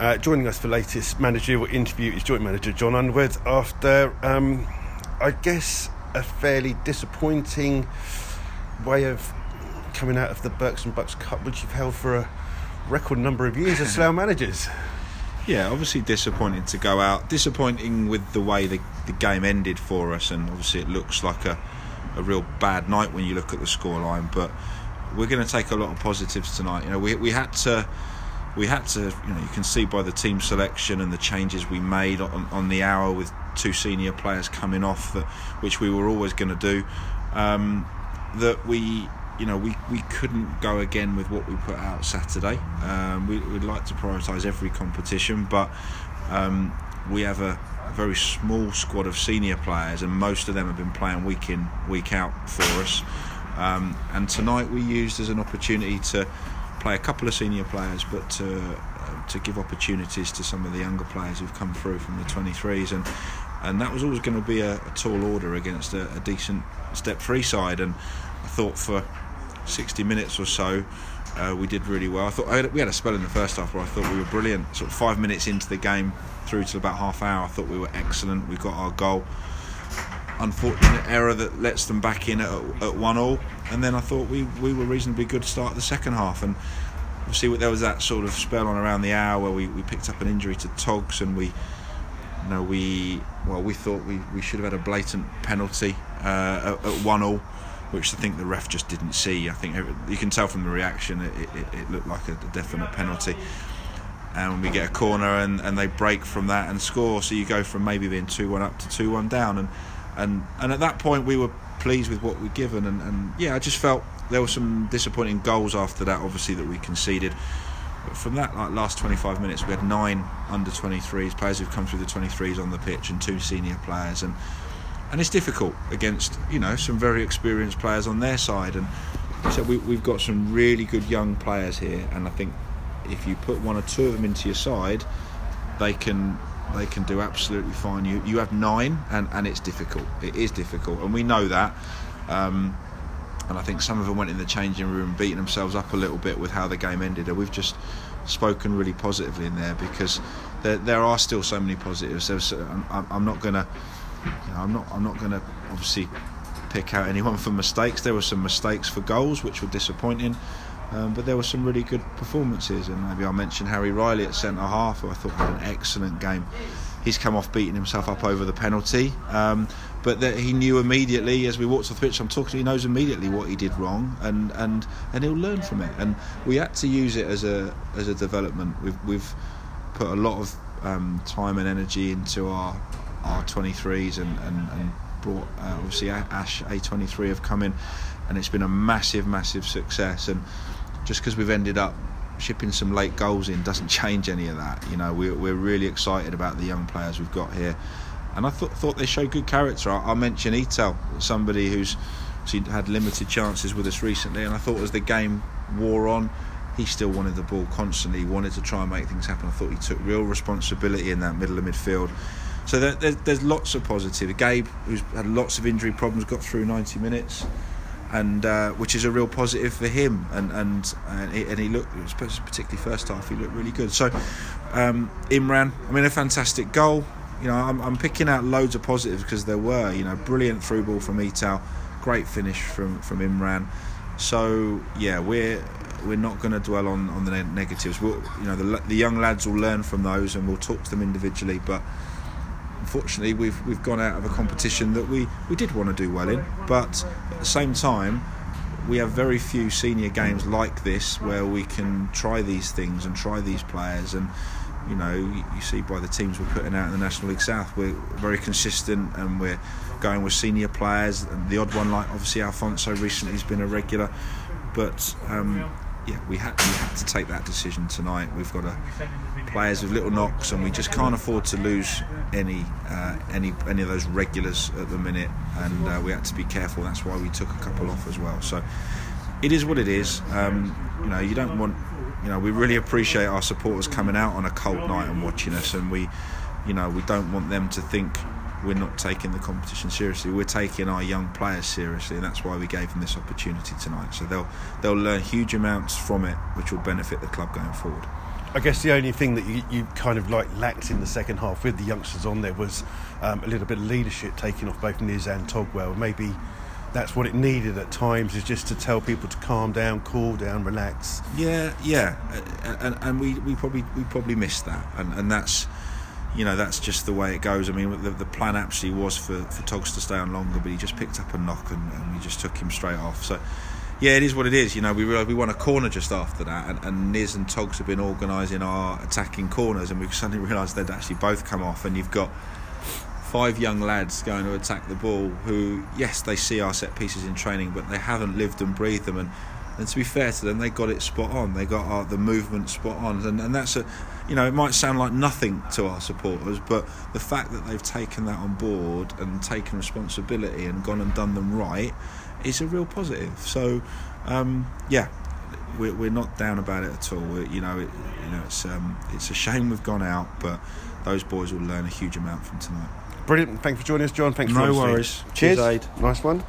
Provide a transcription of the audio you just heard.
Uh, joining us for latest managerial interview is joint manager Jon Underwood after, um, I guess, a fairly disappointing way of coming out of the Berks and Bucks Cup, which you've held for a record number of years as Slough managers. Yeah, obviously disappointing to go out. Disappointing with the way the, the game ended for us, and obviously it looks like a, a real bad night when you look at the scoreline. But we're going to take a lot of positives tonight. You know, we we had to we had to, you know, you can see by the team selection and the changes we made on, on the hour with two senior players coming off, that, which we were always going to do, um, that we, you know, we, we couldn't go again with what we put out Saturday. Um, we, would like to prioritise every competition, but um, we have a, a very small squad of senior players, and most of them have been playing week in, week out for us. Um, and tonight we used as an opportunity to play a couple of senior players, but to, uh, to give opportunities to some of the younger players who've come through from the 23s. And, and that was always going to be a, a tall order against a, a, decent step three side. And I thought for 60 minutes or so, uh, we did really well. I thought I had, we had a spell in the first half where I thought we were brilliant. Sort of five minutes into the game, through to about half hour, I thought we were excellent. We got our goal unfortunate error that lets them back in at, at one all. And then I thought we, we were reasonably good to start the second half. And obviously what there was that sort of spell on around the hour where we, we picked up an injury to Togs and we you know we well we thought we, we should have had a blatant penalty uh, at, at one all which I think the ref just didn't see. I think you can tell from the reaction it, it, it looked like a definite penalty. And we get a corner and, and they break from that and score. So you go from maybe being 2 1 up to 2 1 down. And and and at that point we were pleased with what we'd given and, and yeah I just felt there were some disappointing goals after that obviously that we conceded. But from that like last 25 minutes we had nine under 23s players who've come through the 23s on the pitch and two senior players. And and it's difficult against you know some very experienced players on their side. And so we, we've got some really good young players here. And I think if you put one or two of them into your side they can they can do absolutely fine. You you have nine, and, and it's difficult. It is difficult, and we know that. Um, and I think some of them went in the changing room, beating themselves up a little bit with how the game ended. And we've just spoken really positively in there because there, there are still so many positives. There's, I'm, I'm not gonna, you know, I'm not I'm not gonna obviously pick out anyone for mistakes. There were some mistakes for goals which were disappointing. Um, but there were some really good performances, and maybe I'll mention Harry Riley at centre half, who I thought had an excellent game. He's come off beating himself up over the penalty, um, but that he knew immediately as we walked off the pitch. I'm talking, he knows immediately what he did wrong, and, and, and he'll learn from it. And we had to use it as a as a development. We've we've put a lot of um, time and energy into our our 23s and and, and brought uh, obviously Ash A23 have come in, and it's been a massive massive success and just because we've ended up shipping some late goals in doesn't change any of that. You know, we're, we're really excited about the young players we've got here. And I thought, thought they showed good character. I, will mention Etel, somebody who's had limited chances with us recently, and I thought as the game wore on, he still wanted the ball constantly, he wanted to try and make things happen. I thought he took real responsibility in that middle of midfield. So there, there's, there's lots of positive. Gabe, who's had lots of injury problems, got through 90 minutes and uh, which is a real positive for him. And and and he, and he looked, particularly first half, he looked really good. So um, Imran, I mean, a fantastic goal. You know, I'm, I'm picking out loads of positives because there were, you know, brilliant through ball from Etal, great finish from from Imran. So yeah, we're we're not going to dwell on on the negatives. We'll, you know, the the young lads will learn from those, and we'll talk to them individually, but unfortunately we've we've gone out of a competition that we, we did want to do well in but at the same time we have very few senior games like this where we can try these things and try these players. And you know you see by the teams we're putting out in the National League South we're very consistent and we're going with senior players. And the odd one like obviously Alfonso recently has been a regular but um, yeah, we had we had to take that decision tonight. We've got players with little knocks, and we just can't afford to lose any uh, any any of those regulars at the minute. And uh, we had to be careful. That's why we took a couple off as well. So it is what it is. Um, you know, you don't want. You know, we really appreciate our supporters coming out on a cold night and watching us, and we, you know, we don't want them to think we're not taking the competition seriously. We're taking our young players seriously, and that's why we gave them this opportunity tonight. So they'll they'll learn huge amounts from it, which will benefit the club going forward. I guess the only thing that you, you kind of like lacked in the second half with the youngsters on there was um, a little bit of leadership taking off both Niz and Togwell. Maybe that's what it needed at times is just to tell people to calm down, cool down, relax. Yeah, yeah, and, and we, we probably we probably missed that, and, and that's you know that's just the way it goes. I mean, the, the plan actually was for, for Togs to stay on longer, but he just picked up a knock and, and we just took him straight off. So yeah, it is what it is. You know, we realised we won a corner just after that, and, and Niz and Togs have been organising our attacking corners, and we suddenly realised they'd actually both come off, and you've got five young lads going to attack the ball who, yes, they see our set pieces in training, but they haven't lived and breathed them. And, and to be fair to them, they got it spot on. They got our, the movement spot on, and, and that's a, you know, it might sound like nothing to our supporters, but the fact that they've taken that on board and taken responsibility and gone and done them right is a real positive. So, um, yeah, we're, we're not down about it at all. we you know, it, you know, it's um, it's a shame we've gone out, but those boys will learn a huge amount from tonight. Brilliant. Thanks for joining us, Jon. Thanks No for honesty. worries. Cheers. Cheers, Ade. Nice one.